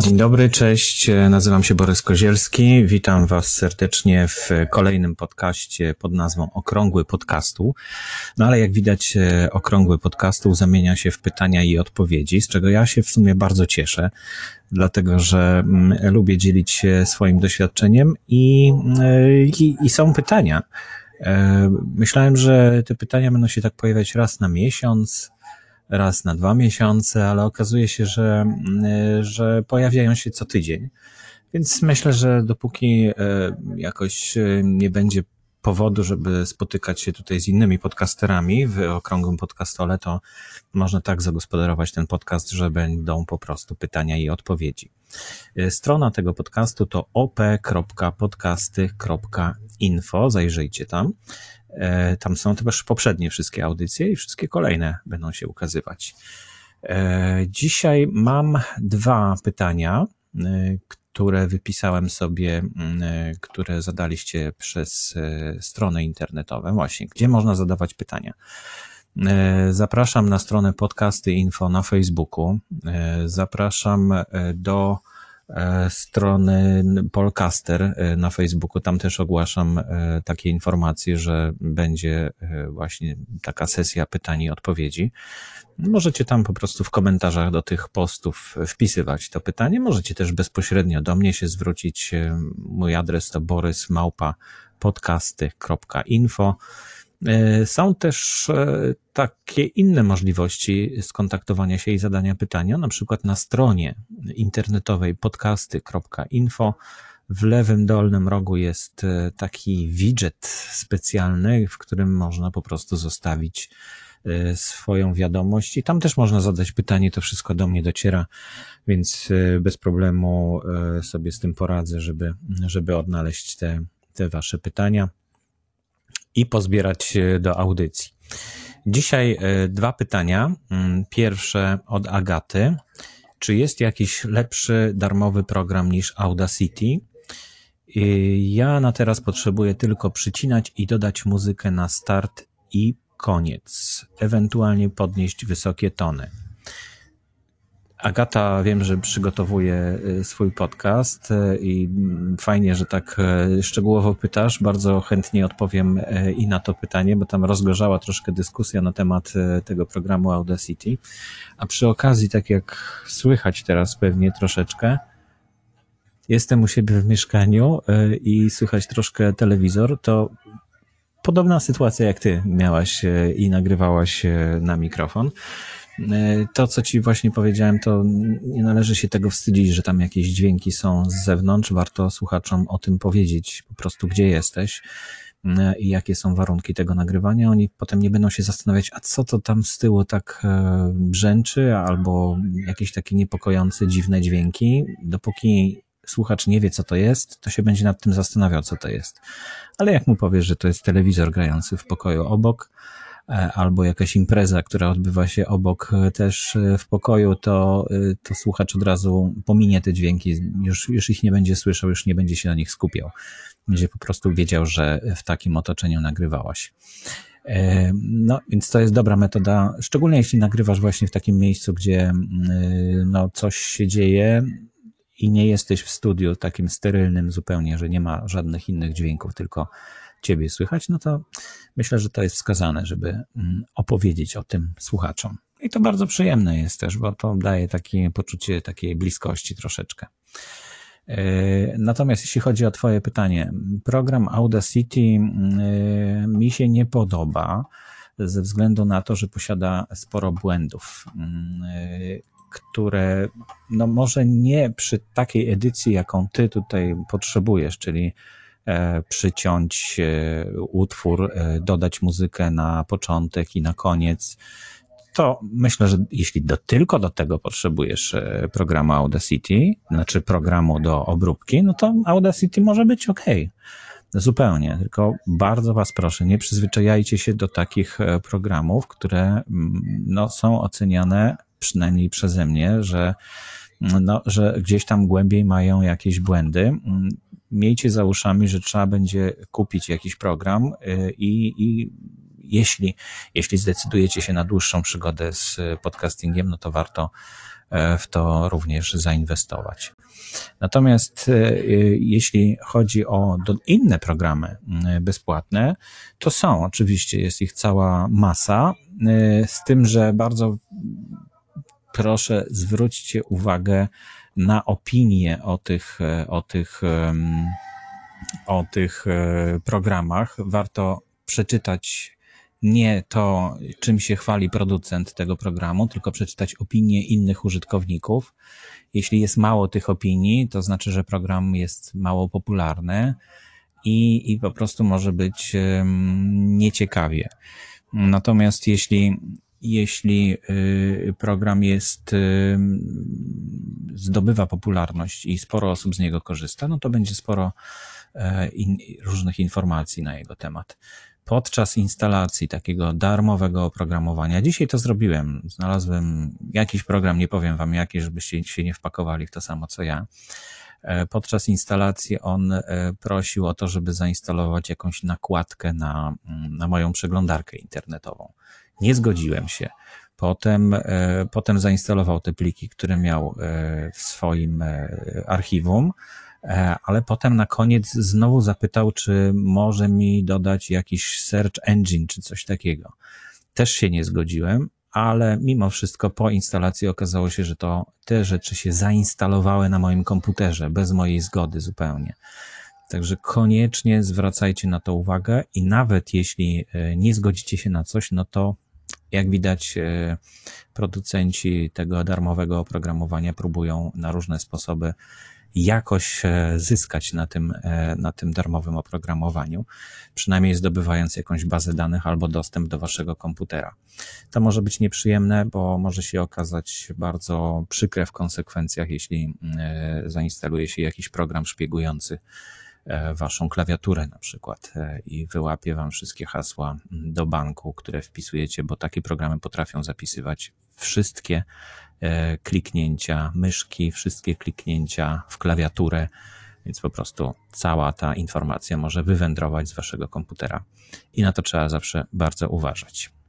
Dzień dobry, cześć. Nazywam się Borys Kozielski. Witam Was serdecznie w kolejnym podcaście pod nazwą Okrągły Podcastu. No ale jak widać, Okrągły Podcastu zamienia się w pytania i odpowiedzi, z czego ja się w sumie bardzo cieszę, dlatego że mm, lubię dzielić się swoim doświadczeniem i, i, i są pytania. E, myślałem, że te pytania będą się tak pojawiać raz na miesiąc, raz na dwa miesiące, ale okazuje się, że, mm, że pojawiają się co tydzień. Więc myślę, że dopóki e, jakoś e, nie będzie powodu, żeby spotykać się tutaj z innymi podcasterami w okrągłym podcastole, to można tak zagospodarować ten podcast, że będą po prostu pytania i odpowiedzi. E, strona tego podcastu to op.podcasty.info, zajrzyjcie tam. E, tam są też poprzednie wszystkie audycje i wszystkie kolejne będą się ukazywać. E, dzisiaj mam dwa pytania, e, które wypisałem sobie, które zadaliście przez stronę internetową. Właśnie, gdzie można zadawać pytania? Zapraszam na stronę podcasty info na Facebooku. Zapraszam do strony Polcaster e, na Facebooku. Tam też ogłaszam e, takie informacje, że będzie właśnie taka sesja pytań i odpowiedzi. Możecie tam po prostu w komentarzach do tych postów wpisywać to pytanie. Możecie też bezpośrednio do mnie się zwrócić. Mój adres to borysmałpa.podcasty.info. E, są też e, takie inne możliwości skontaktowania się i zadania pytania, na przykład na stronie internetowej podcasty.info. W lewym dolnym rogu jest e, taki widget specjalny, w którym można po prostu zostawić swoją wiadomość i tam też można zadać pytanie, to wszystko do mnie dociera, więc bez problemu sobie z tym poradzę, żeby, żeby odnaleźć te, te wasze pytania i pozbierać do audycji. Dzisiaj e, dwa pytania. Mm, pierwsze od Agaty. Czy jest jakiś lepszy darmowy program niż Audacity? Ja na teraz potrzebuję tylko przycinać i dodać muzykę na start i koniec, ewentualnie podnieść wysokie tony. Agata, wiem, że przygotowuje y, swój podcast y, i fajnie, że tak y, szczegółowo pytasz. Bardzo chętnie odpowiem i na to pytanie, bo tam rozgorzała troszkę dyskusja na temat tego programu Audacity. A przy okazji, tak jak słychać teraz pewnie troszeczkę, jestem u siebie w mieszkaniu i słychać troszkę telewizor, to podobna sytuacja jak ty miałaś i nagrywałaś na mikrofon. E, to, co ci właśnie powiedziałem, to nie należy się tego wstydzić, że tam jakieś dźwięki są z zewnątrz. Warto słuchaczom o tym powiedzieć, po prostu gdzie jesteś e, i jakie są warunki tego nagrywania. Oni potem nie będą się zastanawiać, a co to tam z tyłu tak e, brzęczy, albo jakieś takie niepokojące, dziwne dźwięki. Dopóki słuchacz nie wie, co to jest, to się będzie nad tym zastanawiał, co to jest. Ale jak mu powiesz, że to jest telewizor grający w pokoju obok, albo jakaś impreza, która odbywa się obok e, też e, w pokoju, to, to słuchacz od razu pominie te dźwięki, już, już ich nie będzie słyszał, już nie będzie się na nich skupiał. Będzie po prostu wiedział, że w takim otoczeniu nagrywałaś. No, więc to jest dobra metoda, szczególnie jeśli nagrywasz właśnie w takim miejscu, gdzie no, coś się dzieje i nie jesteś w studiu takim sterylnym zupełnie, że nie ma żadnych innych dźwięków, tylko ciebie słychać, no to myślę, że to jest wskazane, żeby mm, opowiedzieć o tym słuchaczom. I to bardzo przyjemne jest też, bo to daje takie poczucie takiej bliskości troszeczkę. E, natomiast jeśli chodzi o Twoje pytanie, program Audacity mm, mi się nie podoba ze względu na to, że posiada sporo błędów, mm, które no może nie przy takiej edycji, jaką Ty tutaj potrzebujesz, czyli E, przyciąć e, utwór, e, dodać muzykę na początek i na koniec. To myślę, że jeśli do, tylko do tego potrzebujesz programu Audacity, znaczy programu do obróbki, no to Audacity może być ok. Zupełnie, tylko bardzo Was proszę, nie przyzwyczajajcie się do takich programów, które mm, no, są oceniane przynajmniej przeze mnie, że, no, że gdzieś tam głębiej mają jakieś błędy. Mm, miejcie za uszami, że trzeba będzie kupić jakiś program y, i, i jeśli, jeśli zdecydujecie się na dłuższą przygodę z podcastingiem, no to warto w to również zainwestować. Natomiast jeśli chodzi o inne programy bezpłatne, to są oczywiście, jest ich cała masa, z tym, że bardzo proszę zwróćcie uwagę na opinie o tych, o tych, o tych e, programach. Warto przeczytać nie to, czym się chwali producent tego programu, tylko przeczytać opinie innych użytkowników. Jeśli jest mało tych opinii, to znaczy, że program jest mało popularny i, i po prostu może być nieciekawie. Natomiast jeśli jeśli y, program jest, y, zdobywa popularność i sporo osób z niego korzysta, no to będzie sporo e, in, różnych informacji na jego temat. Podczas instalacji takiego darmowego oprogramowania, dzisiaj to zrobiłem, znalazłem jakiś program, nie powiem wam jaki, żebyście się nie wpakowali w to samo co ja. E, podczas instalacji on e, prosił o to, żeby zainstalować jakąś nakładkę na, na moją przeglądarkę internetową. Nie zgodziłem się. Potem, e, potem zainstalował te pliki, które miał e, w swoim e, archiwum, ale potem na koniec znowu zapytał, czy może mi dodać jakiś search engine czy coś takiego. Też się nie zgodziłem, ale mimo wszystko po instalacji okazało się, że to te rzeczy się zainstalowały na moim komputerze bez mojej zgody zupełnie. Także koniecznie zwracajcie na to uwagę i nawet jeśli nie zgodzicie się na coś, no to jak widać, e, producenci tego darmowego oprogramowania próbują na różne sposoby jakoś e, zyskać na tym, e, na tym darmowym oprogramowaniu, przynajmniej zdobywając jakąś bazę danych albo dostęp do waszego komputera. To może być nieprzyjemne, bo może się okazać bardzo przykre w konsekwencjach, jeśli zainstaluje się jakiś program szpiegujący waszą klawiaturę na przykład e, i wyłapie wam wszystkie hasła do banku, które wpisujecie, bo takie programy potrafią zapisywać wszystkie e, kliknięcia myszki, wszystkie kliknięcia w klawiaturę, więc po prostu cała ta informacja może wywędrować z waszego komputera i na to trzeba zawsze bardzo uważać.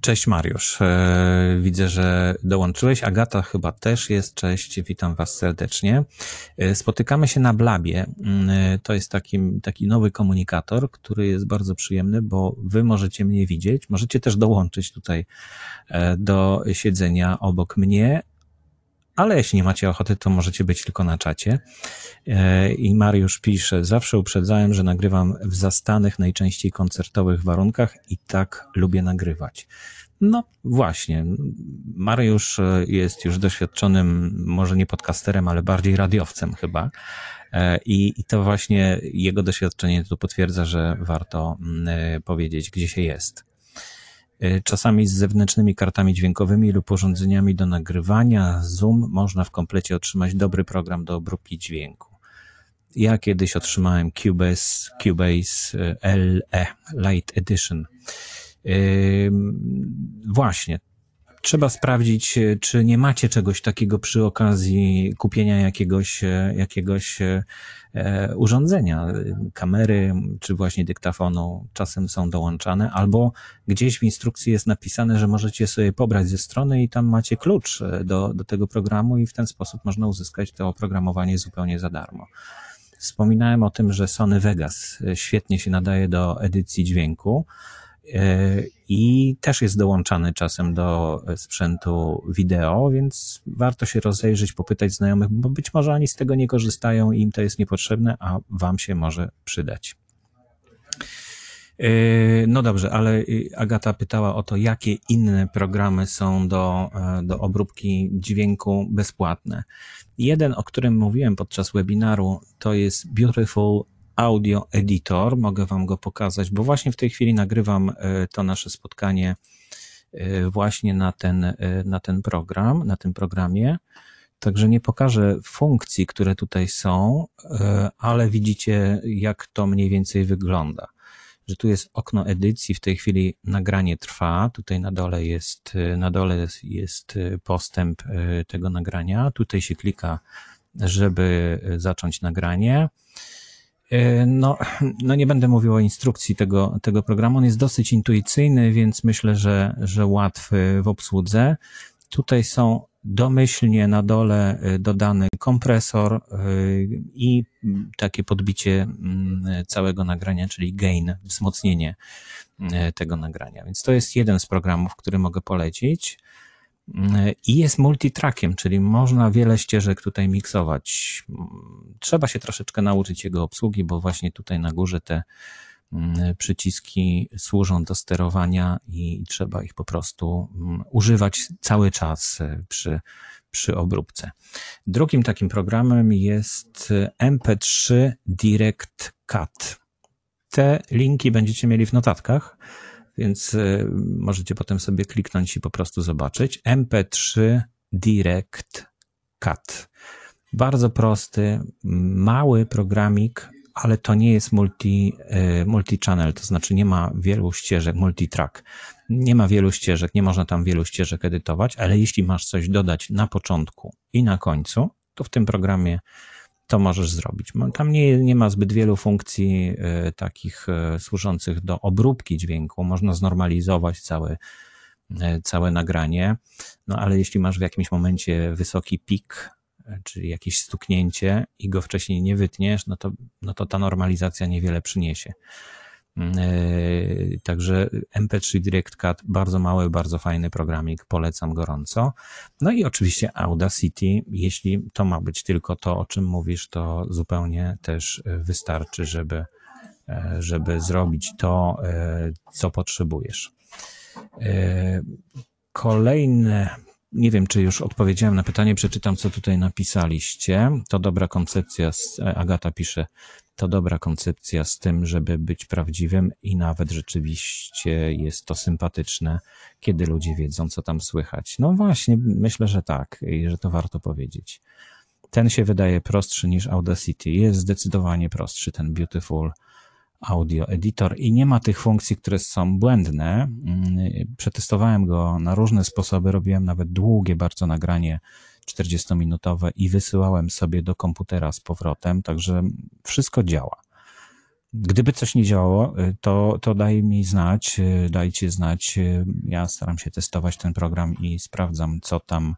Cześć Mariusz. E, widzę, że dołączyłeś. Agata chyba też jest. Cześć, witam Was serdecznie. E, spotykamy się na Blabie. Mm, e, to jest taki, taki nowy komunikator, który jest bardzo przyjemny, bo Wy możecie mnie widzieć. Możecie też dołączyć tutaj do siedzenia obok mnie, ale jeśli nie macie ochoty, to możecie być tylko na czacie. I Mariusz pisze, zawsze uprzedzałem, że nagrywam w zastanych, najczęściej koncertowych warunkach i tak lubię nagrywać. No właśnie, Mariusz e, jest już doświadczonym, może nie podcasterem, ale bardziej radiowcem chyba. E, I, I to właśnie jego doświadczenie to potwierdza, że warto mm, e, powiedzieć, gdzie się jest. Czasami z zewnętrznymi kartami dźwiękowymi lub urządzeniami do nagrywania Zoom można w komplecie otrzymać dobry program do obróbki dźwięku. Ja kiedyś otrzymałem Cubase, Cubase LE, Light Edition. Właśnie. Trzeba sprawdzić, czy nie macie czegoś takiego przy okazji kupienia jakiegoś, jakiegoś e, urządzenia, kamery, czy właśnie dyktafonu czasem są dołączane, albo gdzieś w instrukcji jest napisane, że możecie sobie pobrać ze strony i tam macie klucz e, do, do tego programu i w ten sposób można uzyskać to oprogramowanie zupełnie za darmo. Wspominałem o tym, że Sony Vegas e, świetnie się nadaje do edycji dźwięku. E, i też jest dołączany czasem do sprzętu wideo, więc warto się rozejrzeć, popytać znajomych, bo być może oni z tego nie korzystają i im to jest niepotrzebne, a wam się może przydać. E, no dobrze, ale Agata pytała o to, jakie inne programy są do, e, do obróbki dźwięku bezpłatne. Jeden, o którym mówiłem podczas webinaru, to jest Beautiful Audio Editor. Mogę Wam go pokazać, bo właśnie w tej chwili nagrywam e, to nasze spotkanie e, właśnie na ten, e, na ten program, na tym programie. Także nie pokażę funkcji, które tutaj są, ale widzicie, jak to mniej więcej wygląda. Że tu jest okno edycji, w tej chwili nagranie trwa. Tutaj na dole jest, na dole jest postęp tego nagrania. Tutaj się klika, żeby zacząć nagranie. E, no, no nie będę mówił o instrukcji tego, tego programu. On jest dosyć intuicyjny, więc myślę, że, że łatwy w obsłudze. Tutaj są domyślnie na dole e, dodany kompresor e, i takie podbicie mm, całego nagrania, czyli gain, wzmocnienie tego nagrania. Więc to jest jeden z programów, który mogę polecić. I jest multitrackiem, czyli można wiele ścieżek tutaj miksować. Trzeba się troszeczkę nauczyć jego obsługi, bo właśnie tutaj na górze te mm, przyciski służą do sterowania i trzeba ich po prostu mm, używać cały czas e, przy, przy obróbce. Drugim takim programem jest MP3 Direct Cut. Te linki będziecie mieli w notatkach więc e, możecie potem sobie kliknąć i po prostu zobaczyć. MP3 Direct Cut. Bardzo prosty, mały programik, ale to nie jest multi, e, multi-channel, to znaczy nie ma wielu ścieżek, multi-track. Nie ma wielu ścieżek, nie można tam wielu ścieżek edytować, ale jeśli masz coś dodać na początku i na końcu, to w tym programie to możesz zrobić. Tam nie, nie ma zbyt wielu funkcji y, takich y, służących do obróbki dźwięku. Można znormalizować całe, y, całe nagranie, no ale jeśli masz w jakimś momencie wysoki pik, czyli jakieś stuknięcie i go wcześniej nie wytniesz, no to, no to ta normalizacja niewiele przyniesie. Yy, także MP3 Direct Cut, bardzo mały, bardzo fajny programik, polecam gorąco. No i oczywiście Audacity, jeśli to ma być tylko to, o czym mówisz, to zupełnie też wystarczy, żeby, e, żeby zrobić to, e, co potrzebujesz. E, kolejne nie wiem, czy już odpowiedziałem na pytanie, przeczytam, co tutaj napisaliście. To dobra koncepcja, Agata pisze, to dobra koncepcja z tym, żeby być prawdziwym i nawet rzeczywiście jest to sympatyczne, kiedy ludzie wiedzą, co tam słychać. No właśnie, myślę, że tak i że to warto powiedzieć. Ten się wydaje prostszy niż Audacity. Jest zdecydowanie prostszy, ten Beautiful Audio Editor i nie ma tych funkcji, które są błędne. Mm, przetestowałem go na różne sposoby, robiłem nawet długie bardzo nagranie 40-minutowe i wysyłałem sobie do komputera z powrotem, także wszystko działa. Gdyby coś nie działało, y, to, to daj mi znać, y, dajcie znać. Y, ja staram się testować ten program i sprawdzam, co tam,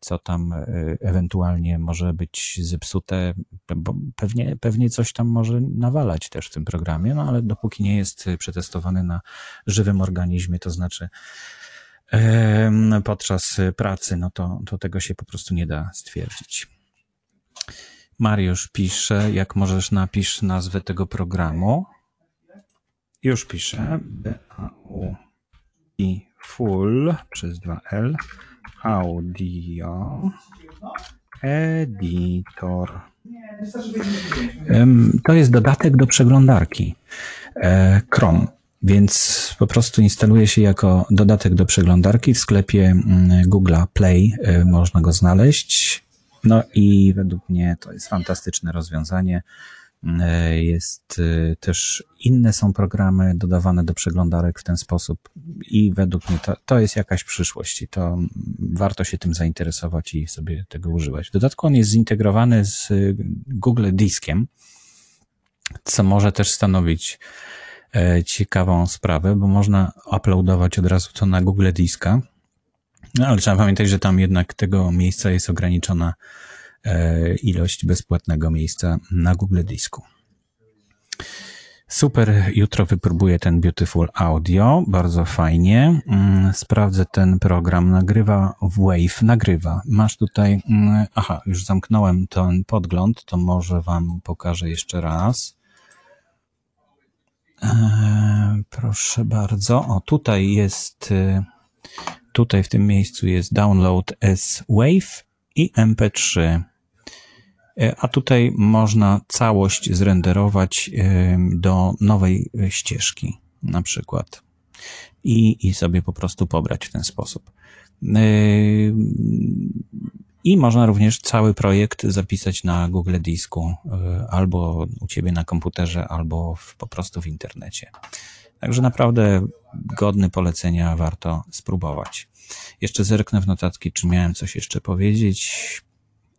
co tam ewentualnie może być zepsute, bo pewnie, pewnie coś tam może nawalać też w tym programie, no ale dopóki nie jest przetestowany na żywym organizmie, to znaczy podczas pracy, no to, to tego się po prostu nie da stwierdzić. Mariusz pisze, jak możesz napisz nazwę tego programu. Już piszę. B-A-U i full przez 2L audio editor. To jest dodatek do przeglądarki e, Chrome. Więc po prostu instaluje się jako dodatek do przeglądarki w sklepie mm, Google Play, y, można go znaleźć. No i według mnie to jest fantastyczne rozwiązanie. Y, jest y, też inne są programy dodawane do przeglądarek w ten sposób i według mnie to, to jest jakaś przyszłość i to warto się tym zainteresować i sobie tego używać. W dodatku on jest zintegrowany z Google Diskiem, co może też stanowić E, ciekawą sprawę, bo można uploadować od razu to na Google Diska, no, ale trzeba pamiętać, że tam jednak tego miejsca jest ograniczona e, ilość bezpłatnego miejsca na Google Disku. Super, jutro wypróbuję ten Beautiful Audio, bardzo fajnie. Mm, sprawdzę ten program, nagrywa Wave, nagrywa. Masz tutaj, mm, aha, już zamknąłem ten podgląd, to może Wam pokażę jeszcze raz. E, proszę bardzo. O, tutaj jest, e, tutaj w tym miejscu jest download as wave i mp3. E, a tutaj można całość zrenderować do nowej ścieżki, na przykład. I, i sobie po prostu pobrać w ten sposób. I można również cały projekt zapisać na Google Disku, y, albo u Ciebie na komputerze, albo w, po prostu w internecie. Także naprawdę godny polecenia, warto spróbować. Jeszcze zerknę w notatki, czy miałem coś jeszcze powiedzieć.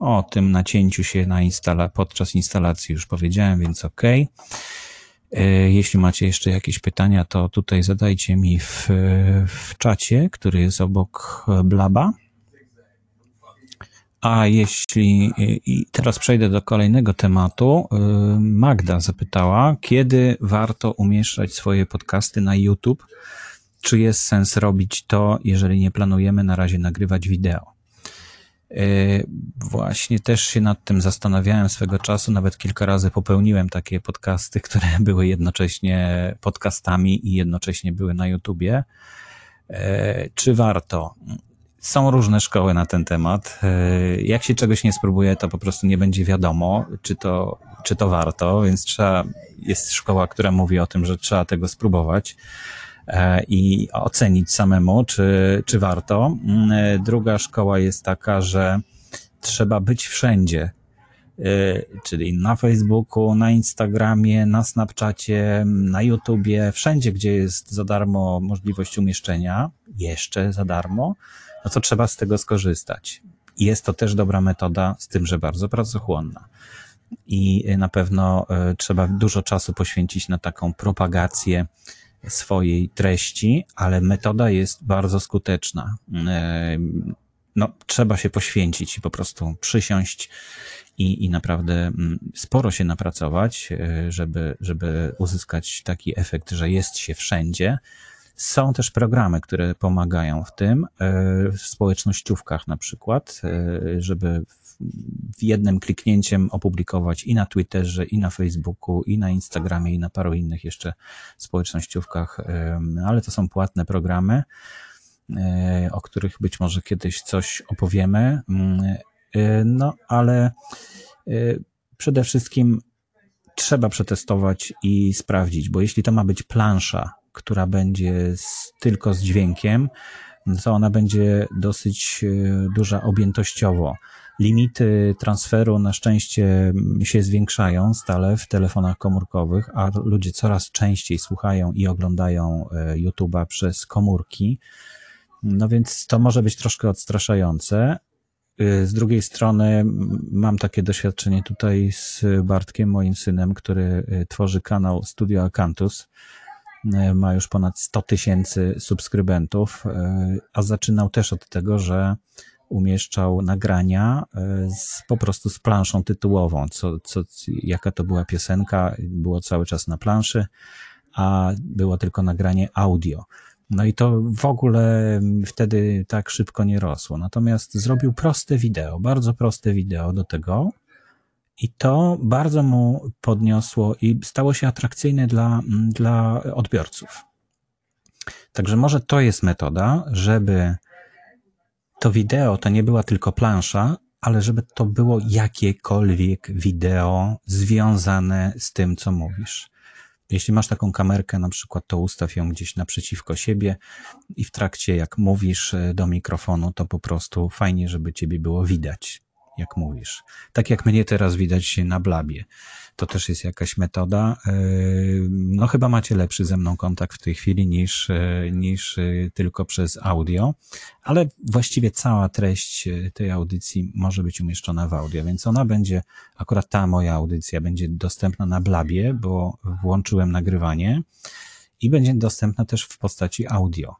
O tym nacięciu się na instala podczas instalacji już powiedziałem, więc ok. Jeśli macie jeszcze jakieś pytania, to tutaj zadajcie mi w, w czacie, który jest obok Blaba. A jeśli, i teraz przejdę do kolejnego tematu. Magda zapytała, kiedy warto umieszczać swoje podcasty na YouTube? Czy jest sens robić to, jeżeli nie planujemy na razie nagrywać wideo? Właśnie też się nad tym zastanawiałem swego czasu, nawet kilka razy popełniłem takie podcasty, które były jednocześnie podcastami i jednocześnie były na YouTubie. Czy warto? Są różne szkoły na ten temat. E, jak się czegoś nie spróbuje, to po prostu nie będzie wiadomo, czy to, czy to warto, więc trzeba, jest szkoła, która mówi o tym, że trzeba tego spróbować e, i ocenić samemu, czy, czy warto. Mm, e, druga szkoła jest taka, że trzeba być wszędzie, czyli na Facebooku, na Instagramie, na Snapchacie, na YouTubie, wszędzie, gdzie jest za darmo możliwość umieszczenia, jeszcze za darmo, no to trzeba z tego skorzystać. Jest to też dobra metoda, z tym, że bardzo pracochłonna. I na pewno e, trzeba dużo czasu poświęcić na taką propagację swojej treści, ale metoda jest bardzo skuteczna. E, no, trzeba się poświęcić i po prostu przysiąść i, i naprawdę mm, sporo się napracować, e, żeby, żeby uzyskać taki efekt, że jest się wszędzie są też programy, które pomagają w tym, e, w społecznościówkach na przykład, żeby jednym kliknięciem opublikować i na Twitterze, i na Facebooku, i na Instagramie, i na paru innych jeszcze społecznościówkach, e, ale to są płatne programy, o których być może kiedyś coś opowiemy. Mm, no, ale przede wszystkim trzeba przetestować i sprawdzić, bo jeśli to ma być plansza, która będzie z, tylko z dźwiękiem, to ona będzie dosyć e, duża objętościowo. Limity transferu na szczęście się zwiększają stale w telefonach komórkowych, a ludzie coraz częściej słuchają i oglądają e, YouTube'a przez komórki. No więc to może być troszkę odstraszające. E, z drugiej strony mam takie doświadczenie tutaj z Bartkiem, moim synem, który tworzy kanał Studio Acanthus E, ma już ponad 100 tysięcy subskrybentów, e, a zaczynał też od tego, że umieszczał nagrania e, z, po prostu z planszą tytułową, co, co, jaka to była piosenka, było cały czas na planszy, a było tylko nagranie audio. No i to w ogóle wtedy tak szybko nie rosło. Natomiast zrobił proste wideo, bardzo proste wideo do tego, i to bardzo mu podniosło i stało się atrakcyjne dla, dla odbiorców. Także może to jest metoda, żeby to wideo to nie była tylko plansza, ale żeby to było jakiekolwiek wideo związane z tym, co mówisz. Jeśli masz taką kamerkę, na przykład, to ustaw ją gdzieś naprzeciwko siebie i w trakcie, jak mówisz e, do mikrofonu, to po prostu fajnie, żeby ciebie było widać jak mówisz. Tak jak mnie teraz widać na blabie. To też jest jakaś metoda. E, no chyba macie lepszy ze mną kontakt w tej chwili niż, e, niż e, tylko przez audio, ale właściwie cała treść tej audycji może być umieszczona w audio, więc ona będzie, akurat ta moja audycja będzie dostępna na blabie, bo włączyłem nagrywanie i będzie dostępna też w postaci audio.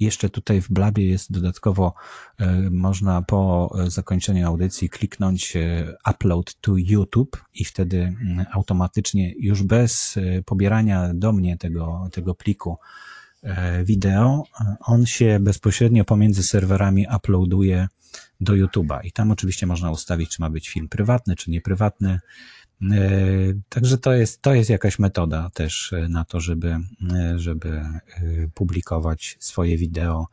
Jeszcze tutaj w Blabie jest dodatkowo, e, można po zakończeniu audycji kliknąć e, upload to YouTube i wtedy mm, automatycznie już bez e, pobierania do mnie tego, tego pliku wideo, on się bezpośrednio pomiędzy serwerami uploaduje do YouTube'a i tam oczywiście można ustawić, czy ma być film prywatny, czy nieprywatny. E, także to jest, to jest jakaś metoda też e, na to, żeby, e, żeby publikować swoje wideo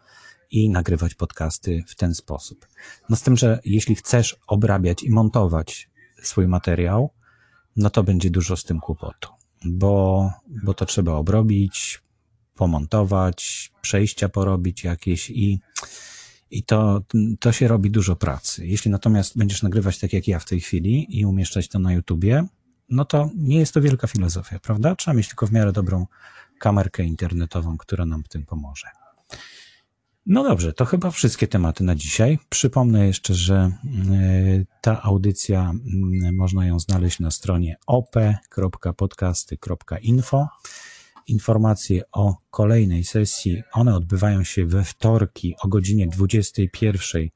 i nagrywać podcasty w ten sposób. No z tym, że jeśli chcesz obrabiać i montować swój materiał, no to będzie dużo z tym kłopotu, bo, bo to trzeba obrobić, pomontować, przejścia porobić jakieś i i to, to się robi dużo pracy. Jeśli natomiast będziesz nagrywać tak jak ja w tej chwili i umieszczać to na YouTubie, no to nie jest to wielka filozofia, prawda? Trzeba mieć tylko w miarę dobrą kamerkę internetową, która nam w tym pomoże. No dobrze, to chyba wszystkie tematy na dzisiaj. Przypomnę jeszcze, że e, ta audycja można ją znaleźć na stronie op.podcasty.info. Informacje o kolejnej sesji, one odbywają się we wtorki o godzinie 21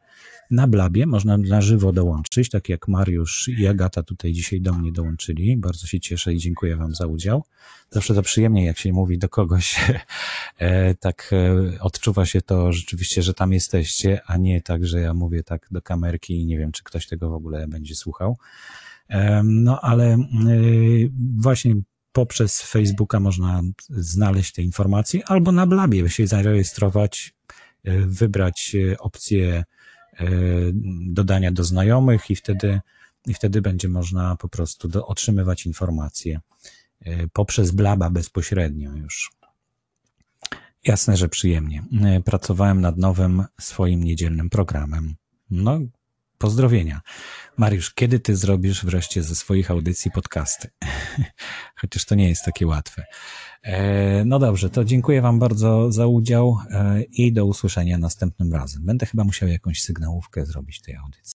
na Blabie. Można na żywo dołączyć, tak jak Mariusz i Agata tutaj dzisiaj do mnie dołączyli. Bardzo się cieszę i dziękuję Wam za udział. Zawsze to przyjemnie, jak się mówi do kogoś, e, tak e, odczuwa się to rzeczywiście, że tam jesteście, a nie tak, że ja mówię tak do kamerki i nie wiem, czy ktoś tego w ogóle będzie słuchał. No ale e, właśnie poprzez Facebooka można znaleźć te informacje, albo na Blabie się zarejestrować, wybrać opcję dodania do znajomych i wtedy, i wtedy będzie można po prostu do, otrzymywać informacje poprzez Blaba bezpośrednio już. Jasne, że przyjemnie. Pracowałem nad nowym swoim niedzielnym programem. No, pozdrowienia. Mariusz, kiedy ty zrobisz wreszcie ze swoich audycji podcasty? Chociaż to nie jest takie łatwe. No dobrze, to dziękuję Wam bardzo za udział i do usłyszenia następnym razem. Będę chyba musiał jakąś sygnałówkę zrobić tej audycji.